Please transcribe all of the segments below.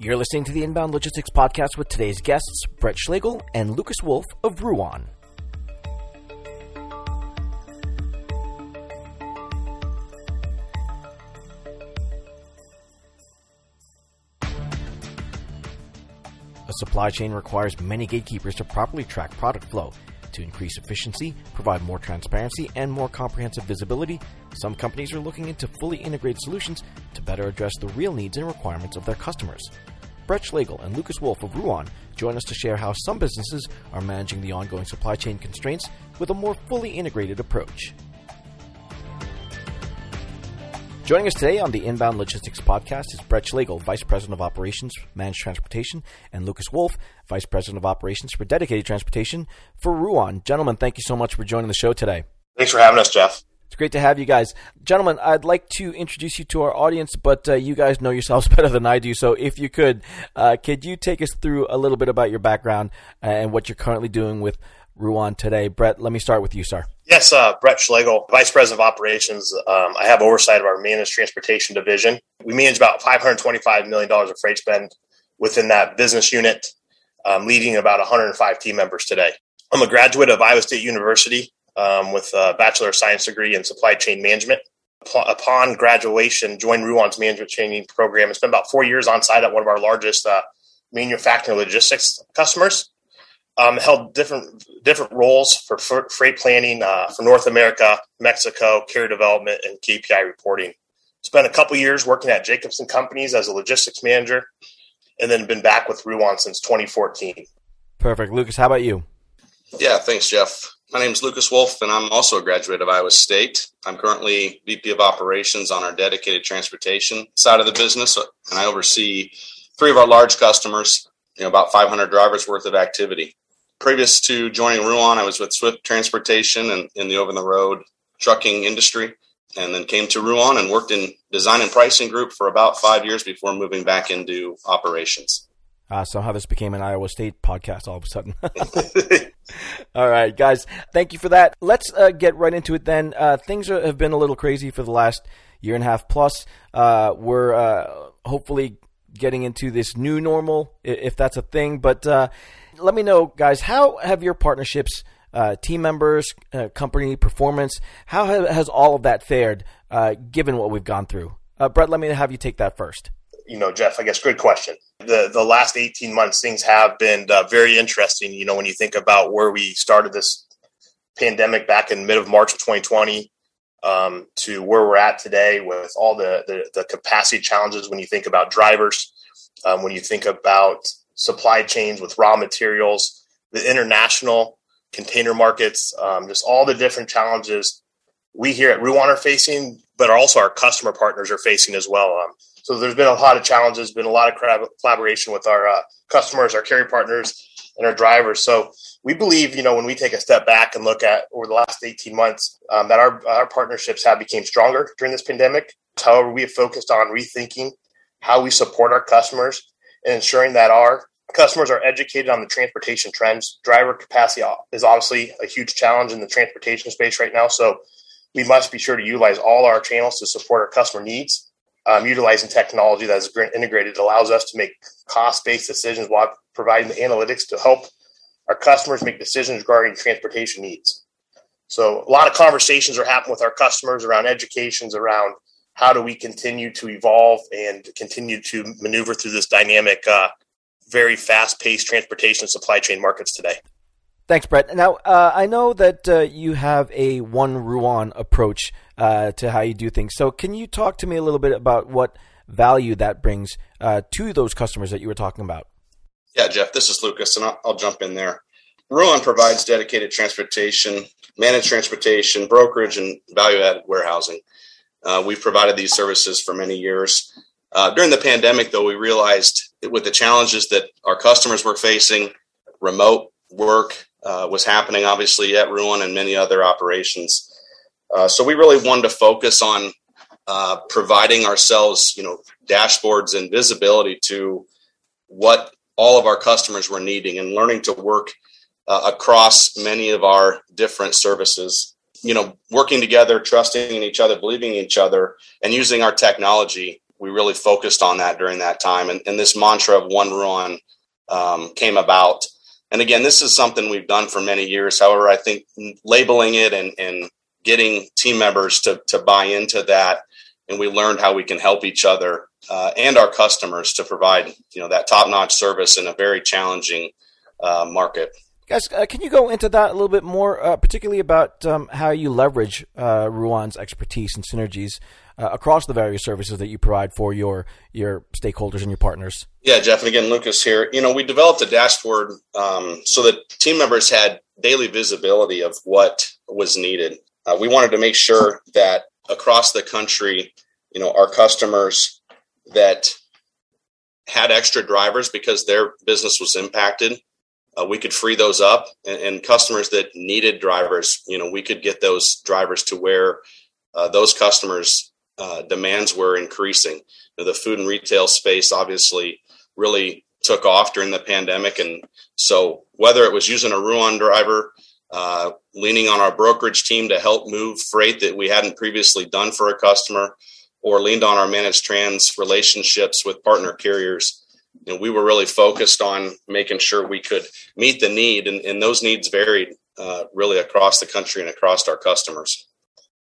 You're listening to the Inbound Logistics Podcast with today's guests, Brett Schlegel and Lucas Wolf of Ruan. A supply chain requires many gatekeepers to properly track product flow. To increase efficiency, provide more transparency, and more comprehensive visibility, some companies are looking into fully integrated solutions to better address the real needs and requirements of their customers. Brett Schlegel and Lucas Wolf of Ruan join us to share how some businesses are managing the ongoing supply chain constraints with a more fully integrated approach. Joining us today on the Inbound Logistics Podcast is Brett Schlegel, Vice President of Operations, Managed Transportation, and Lucas Wolf, Vice President of Operations for Dedicated Transportation for Ruan. Gentlemen, thank you so much for joining the show today. Thanks for having us, Jeff. It's great to have you guys. Gentlemen, I'd like to introduce you to our audience, but uh, you guys know yourselves better than I do. So if you could, uh, could you take us through a little bit about your background and what you're currently doing with Ruan today? Brett, let me start with you, sir. Yes, uh, Brett Schlegel, Vice President of Operations. Um, I have oversight of our managed transportation division. We manage about $525 million of freight spend within that business unit, um, leading about 105 team members today. I'm a graduate of Iowa State University um, with a Bachelor of Science degree in Supply Chain Management. Upon graduation, joined Ruan's management training program. It's been about four years on site at one of our largest uh, manufacturing logistics customers um, held different different roles for freight planning uh, for North America, Mexico, carrier development, and KPI reporting. Spent a couple years working at Jacobson Companies as a logistics manager, and then been back with Ruan since 2014. Perfect, Lucas. How about you? Yeah, thanks, Jeff. My name is Lucas Wolf, and I'm also a graduate of Iowa State. I'm currently VP of Operations on our dedicated transportation side of the business, and I oversee three of our large customers, you know, about 500 drivers worth of activity previous to joining Ruan, I was with Swift Transportation and in the over the road trucking industry, and then came to Ruan and worked in design and pricing group for about five years before moving back into operations. Uh, so how this became an Iowa State podcast all of a sudden. all right, guys, thank you for that. Let's uh, get right into it then. Uh, things are, have been a little crazy for the last year and a half plus. Uh, we're uh, hopefully getting into this new normal, if that's a thing. But uh, let me know, guys, how have your partnerships, uh, team members, uh, company performance, how has all of that fared uh, given what we've gone through? Uh, Brett, let me have you take that first. You know, Jeff, I guess good question. The the last eighteen months, things have been uh, very interesting. You know, when you think about where we started this pandemic back in mid of March of 2020 um, to where we're at today with all the, the, the capacity challenges when you think about drivers, um, when you think about supply chains with raw materials, the international container markets, um, just all the different challenges we here at Ruan are facing, but also our customer partners are facing as well. Um, so there's been a lot of challenges, been a lot of collaboration with our uh, customers, our carrier partners, and our drivers. So we believe, you know, when we take a step back and look at over the last 18 months, um, that our, our partnerships have become stronger during this pandemic. However, we have focused on rethinking how we support our customers and ensuring that our customers are educated on the transportation trends. Driver capacity is obviously a huge challenge in the transportation space right now. So we must be sure to utilize all our channels to support our customer needs. Um, utilizing technology that is integrated allows us to make cost-based decisions while providing the analytics to help our customers make decisions regarding transportation needs. So a lot of conversations are happening with our customers around educations around how do we continue to evolve and continue to maneuver through this dynamic, uh, very fast paced transportation supply chain markets today. Thanks, Brett. Now, uh, I know that uh, you have a one Ruan approach uh, to how you do things. So, can you talk to me a little bit about what value that brings uh, to those customers that you were talking about? Yeah, Jeff, this is Lucas, and I'll, I'll jump in there. Ruan provides dedicated transportation, managed transportation, brokerage, and value added warehousing. Uh, we've provided these services for many years. Uh, during the pandemic, though, we realized with the challenges that our customers were facing, remote work uh, was happening, obviously, at Ruan and many other operations. Uh, so we really wanted to focus on uh, providing ourselves, you know, dashboards and visibility to what all of our customers were needing and learning to work uh, across many of our different services you know, working together, trusting in each other, believing in each other, and using our technology we really focused on that during that time. And, and this mantra of one Ruan um, came about. And again, this is something we've done for many years. However, I think labeling it and, and getting team members to, to buy into that, and we learned how we can help each other uh, and our customers to provide you know that top notch service in a very challenging uh, market. Guys, uh, can you go into that a little bit more, uh, particularly about um, how you leverage uh, Ruan's expertise and synergies uh, across the various services that you provide for your your stakeholders and your partners? Yeah, Jeff, and again, Lucas here. You know, we developed a dashboard um, so that team members had daily visibility of what was needed. Uh, we wanted to make sure that across the country, you know, our customers that had extra drivers because their business was impacted uh, we could free those up and, and, customers that needed drivers you know we could get those drivers to where uh, those customers uh, demands were increasing the food and retail space obviously really took off during the pandemic and so whether it was using a ruan driver uh, leaning on our brokerage team to help move freight that we hadn't previously done for a customer or leaned on our managed trans relationships with partner carriers you know, we were really focused on making sure we could meet the need, and, and those needs varied uh, really across the country and across our customers.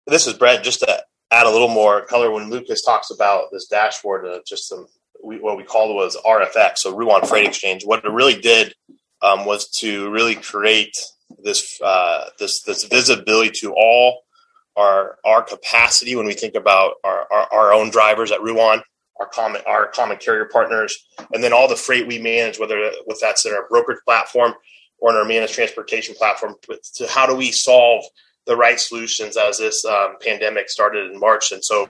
This is Brett. Just to add a little more color, when Lucas talks about this dashboard, just some we, what we called was RFX, so Ruan Freight Exchange. What it really did um, was to really create this uh, this this visibility to all our our capacity when we think about our, our, our own drivers at Ruan our common our common carrier partners, and then all the freight we manage, whether with that's in our brokerage platform or in our managed transportation platform. To how do we solve the right solutions as this um, pandemic started in March, and so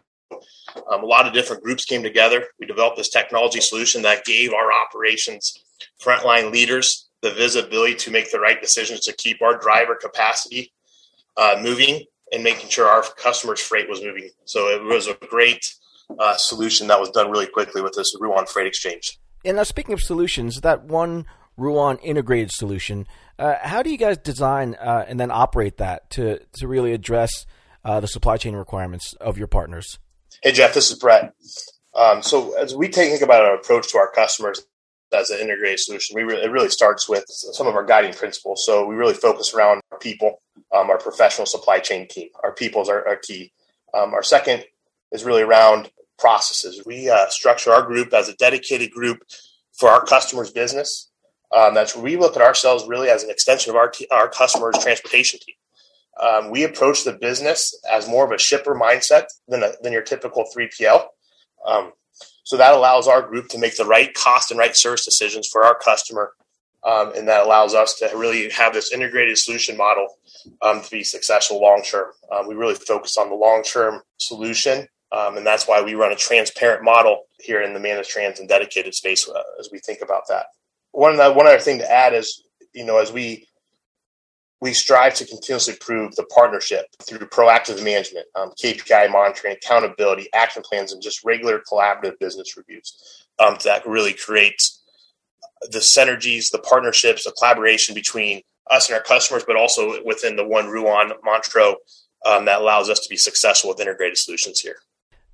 um, a lot of different groups came together. We developed this technology solution that gave our operations frontline leaders the visibility to make the right decisions to keep our driver capacity uh, moving and making sure our customers' freight was moving. So it was a great uh, solution that was done really quickly with this Ruan Freight Exchange. And now, speaking of solutions, that one Ruan integrated solution, uh, how do you guys design uh, and then operate that to to really address uh, the supply chain requirements of your partners? Hey, Jeff, this is Brett. Um, so, as we think about our approach to our customers as an integrated solution, we really, it really starts with some of our guiding principles. So, we really focus around our people, um, our professional supply chain team. Our people are, are key. Um, our second is really around processes. We uh, structure our group as a dedicated group for our customers' business. Um, that's we look at ourselves really as an extension of our t- our customers' transportation team. Um, we approach the business as more of a shipper mindset than a, than your typical 3PL. Um, so that allows our group to make the right cost and right service decisions for our customer, um, and that allows us to really have this integrated solution model um, to be successful long term. Um, we really focus on the long term solution um, and that's why we run a transparent model here in the managed trans and dedicated space uh, as we think about that. One, one other thing to add is, you know, as we we strive to continuously improve the partnership through proactive management, um, KPI monitoring, accountability, action plans, and just regular collaborative business reviews. Um, that really creates the synergies, the partnerships, the collaboration between us and our customers, but also within the one Ruan mantra um, that allows us to be successful with integrated solutions here.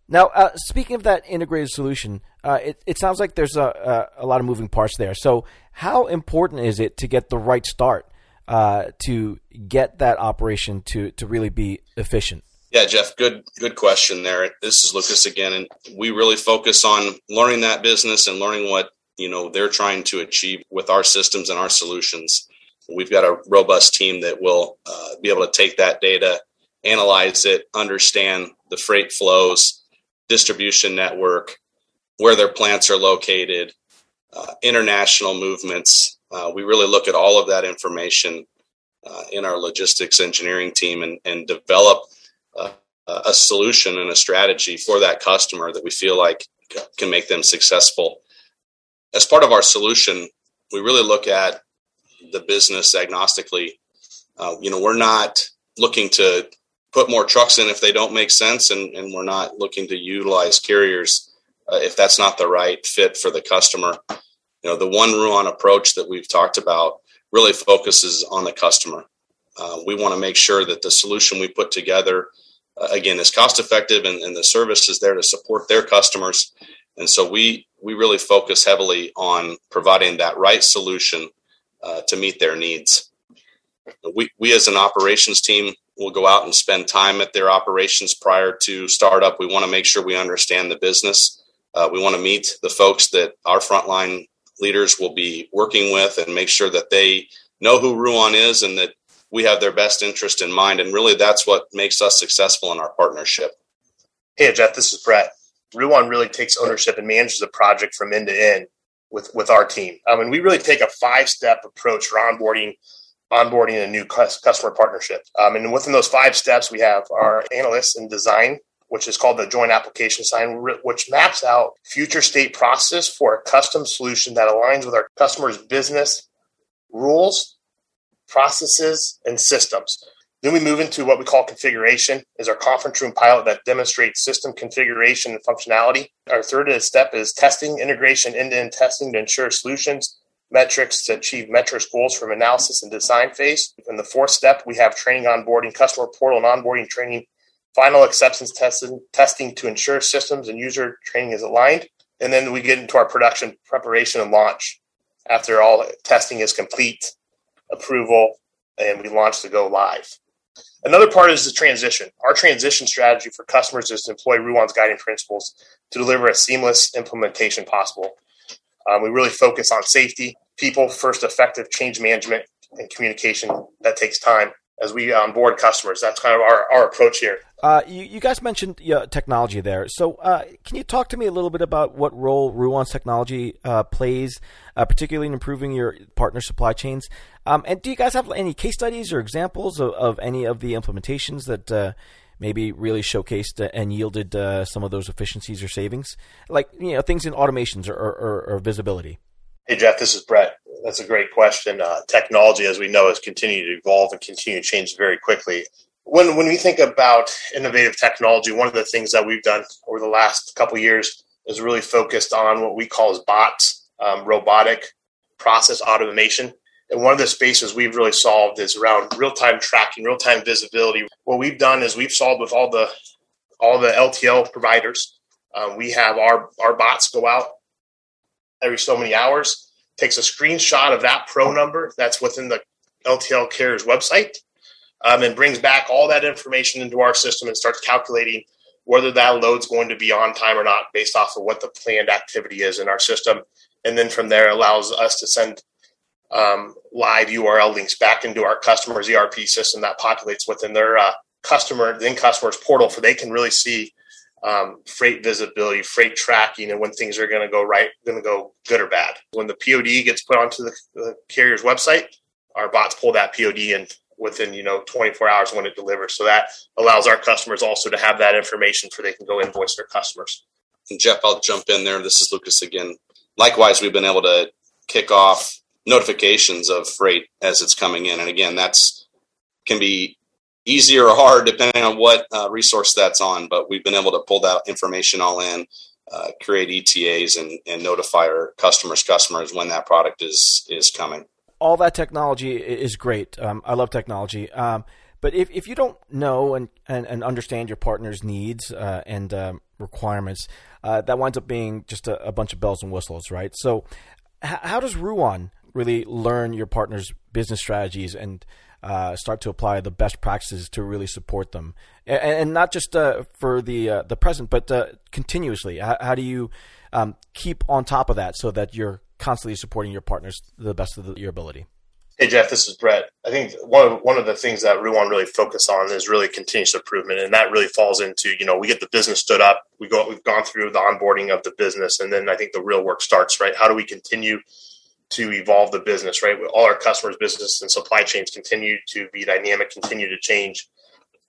Now, uh, speaking of that integrated solution, uh, it, it sounds like there's a, a, a, lot of moving parts there. So, how important is it to get the right start uh, to get that operation to, to really be efficient? Yeah, Jeff, good good question there. This is Lucas again, and we really focus on learning that business and learning what you know they're trying to achieve with our systems and our solutions. We've got a robust team that will uh, be able to take that data, analyze it, understand the freight flows, distribution network, where their plants are located, uh, international movements. Uh, we really look at all of that information uh, in our logistics engineering team and, and develop uh, a solution and a strategy for that customer that we feel like can make them successful. As part of our solution, we really look at the business agnostically. Uh, you know, we're not looking to put more trucks in if they don't make sense, and, and we're not looking to utilize carriers uh, if that's not the right fit for the customer. You know, the one Ruan approach that we've talked about really focuses on the customer. Uh, we want to make sure that the solution we put together uh, again is cost effective and, and the service is there to support their customers. And so we we really focus heavily on providing that right solution uh, to meet their needs. We we as an operations team will go out and spend time at their operations prior to startup. We want to make sure we understand the business. Uh, we want to meet the folks that our frontline leaders will be working with and make sure that they know who Ruan is and that we have their best interest in mind. And really, that's what makes us successful in our partnership. Hey, Jeff, this is Brett. Ruan really takes ownership and manages the project from end to end with, with our team. I mean, we really take a five step approach for onboarding onboarding a new customer partnership. Um, and within those five steps, we have our analysts and design, which is called the joint application design, which maps out future state process for a custom solution that aligns with our customer's business rules processes, and systems. Then we move into what we call configuration is our conference room pilot that demonstrates system configuration and functionality. Our third step is testing, integration, end-to-end testing to ensure solutions, metrics to achieve metrics goals from analysis and design phase. In the fourth step, we have training onboarding, customer portal and onboarding training, final acceptance testing, testing to ensure systems and user training is aligned. And then we get into our production preparation and launch after all testing is complete approval, and we launch to go live. Another part is the transition. Our transition strategy for customers is to employ Ruan's guiding principles to deliver a seamless implementation possible. Um, we really focus on safety, people first, effective change management, and communication that takes time as we onboard customers. That's kind of our, our approach here. Uh, you, you, guys mentioned technology there. So, uh, can you talk to me a little bit about what role Ruan's technology uh, plays, uh, particularly in improving your partner supply chains? Um, and do you guys have any case studies or examples of, of any of the implementations that uh, maybe really showcased and yielded uh, some of those efficiencies or savings, like you know things in automations or, or, or visibility? Hey Jeff, this is Brett. That's a great question. technology, as we know, has continued to evolve and continue to change very quickly when when we think about innovative technology, one of the things that we've done over the last couple years is really focused on what we call as bots, um, robotic process automation. And one of the spaces we've really solved is around real time tracking, real time visibility. What we've done is we've solved with all the all the LTL providers. Um, we have our our bots go out every so many hours, takes a screenshot of that pro number that's within the LTL carrier's website um, and brings back all that information into our system and starts calculating whether that load's going to be on time or not based off of what the planned activity is in our system. And then from there, allows us to send um, live URL links back into our customer's ERP system that populates within their uh, customer, then customer's portal, for they can really see um, freight visibility, freight tracking, and when things are going to go right, going to go good or bad. When the POD gets put onto the, the carrier's website, our bots pull that POD and within you know 24 hours when it delivers. So that allows our customers also to have that information so they can go invoice their customers. And jeff i'll jump in there. This is lucas again. Likewise we've been able to kick off notifications of freight as it's coming in. And again that's can be easy or hard depending on what uh, resource that's on but we've been able to pull that information all in uh, create etas and, and notify our customers customers when that product is is coming all that technology is great. Um, I love technology. Um, but if, if you don't know and, and, and understand your partner's needs uh, and um, requirements, uh, that winds up being just a, a, bunch of bells and whistles, right? So, h- how does Ruan really learn your partner's business strategies and uh, start to apply the best practices to really support them, and, and not just uh, for the uh, the present, but uh, continuously? How, how, do you um, keep on top of that so that you're constantly supporting your partners to the best of the, your ability. Hey Jeff, this is Brett. I think one of one of the things that Ruan really focus on is really continuous improvement, and that really falls into you know we get the business stood up, we go we've gone through the onboarding of the business, and then I think the real work starts. Right? How do we continue to evolve the business? Right? All our customers' business and supply chains continue to be dynamic, continue to change.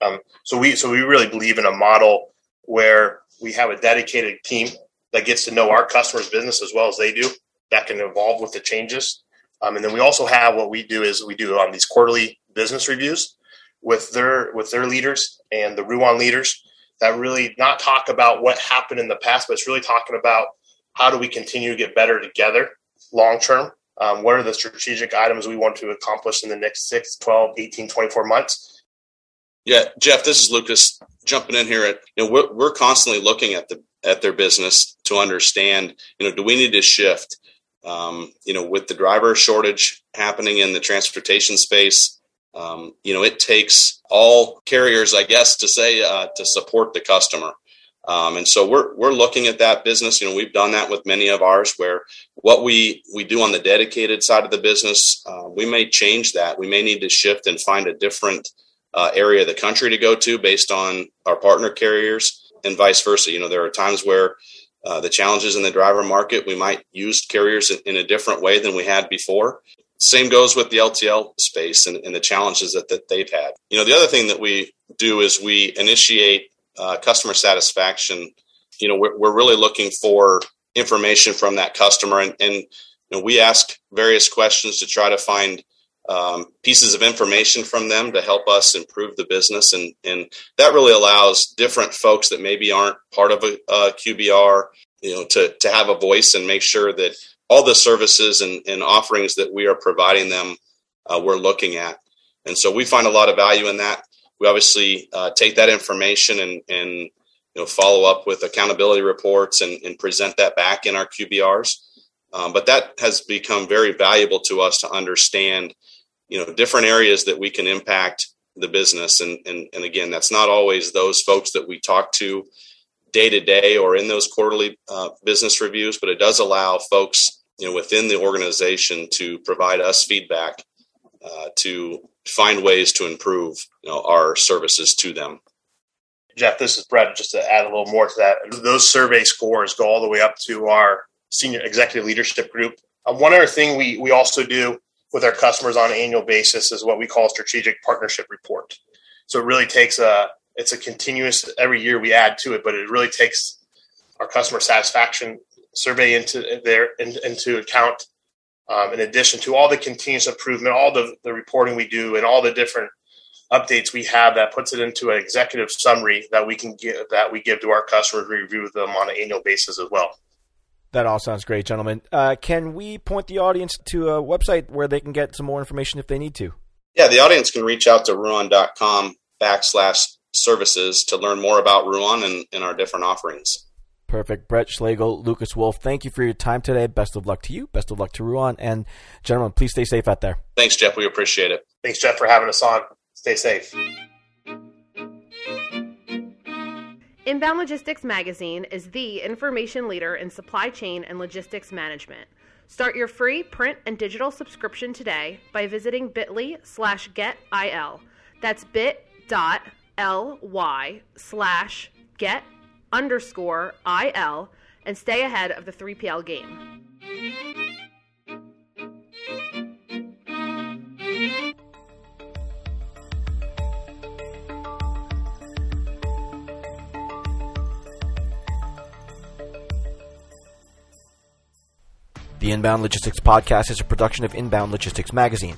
Um, so we so we really believe in a model where we have a dedicated team that gets to know our customers' business as well as they do that can evolve with the changes. Um, and then we also have what we do is we do um, these quarterly business reviews with their with their leaders and the Ruan leaders that really not talk about what happened in the past, but it's really talking about how do we continue to get better together long term. Um, what are the strategic items we want to accomplish in the next 6, 12, 18, 24 months? Yeah, Jeff, this is Lucas jumping in here. At you know, we're, we're constantly looking at the at their business to understand. You know, do we need to shift? Um, you know, with the driver shortage happening in the transportation space, um, you know, it takes all carriers, I guess, to say uh, to support the customer. Um, and so we're we're looking at that business. You know, we've done that with many of ours, where what we we do on the dedicated side of the business, uh, we may change that. We may need to shift and find a different uh, area of the country to go to based on our partner carriers, and vice versa. You know, there are times where uh, the challenges in the driver market, we might use carriers in, in, a different way than we had before. Same goes with the LTL space and, and the challenges that, that they've had. You know, the other thing that we do is we initiate uh, customer satisfaction, you know, we're, we're really looking for information from that customer, and, and you know, we ask various questions to try to find um, pieces of information from them to help us improve the business, and and that really allows different folks that maybe aren't part of a, a QBR, you know, to to have a voice and make sure that all the services and, and offerings that we are providing them, uh, we're looking at. And so we find a lot of value in that we obviously uh, take that information and, and you know follow up with accountability reports and, and present that back in our QBRs. Um, but that has become very valuable to us to understand, you know, different areas that we can impact the business. And, and, and again, that's not always those folks that we talk to day to day or in those quarterly uh, business reviews, but it does allow folks, you know, within the organization to provide us feedback uh, to find ways to improve you know our services to them. Jeff, this is Brett. Just to add a little more to that, those survey scores go all the way up to our senior executive leadership group. Um, one other thing we we also do with our customers on an annual basis is what we call a strategic partnership report. So it really takes a it's a continuous every year we add to it, but it really takes our customer satisfaction survey into their in, into account um, in addition to all the continuous improvement, all the, the reporting we do, and all the different updates we have that puts it into an executive summary that we can give that we give to our customers, We review them on an annual basis as well. That all sounds great, gentlemen. Uh, can we point the audience to a website where they can get some more information if they need to? Yeah, the audience can reach out to ruan.com backslash services to learn more about Ruan and, and our different offerings. Perfect. Brett Schlegel, Lucas Wolf, thank you for your time today. Best of luck to you. Best of luck to Ruan. And gentlemen, please stay safe out there. Thanks, Jeff. We appreciate it. Thanks, Jeff, for having us on. Stay safe. Inbound Logistics Magazine is the information leader in supply chain and logistics management. Start your free print and digital subscription today by visiting bit.ly slash getil. That's bit.ly slash get underscore IL and stay ahead of the 3PL game. The Inbound Logistics Podcast is a production of Inbound Logistics Magazine.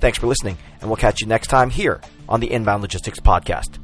Thanks for listening, and we'll catch you next time here on the Inbound Logistics Podcast.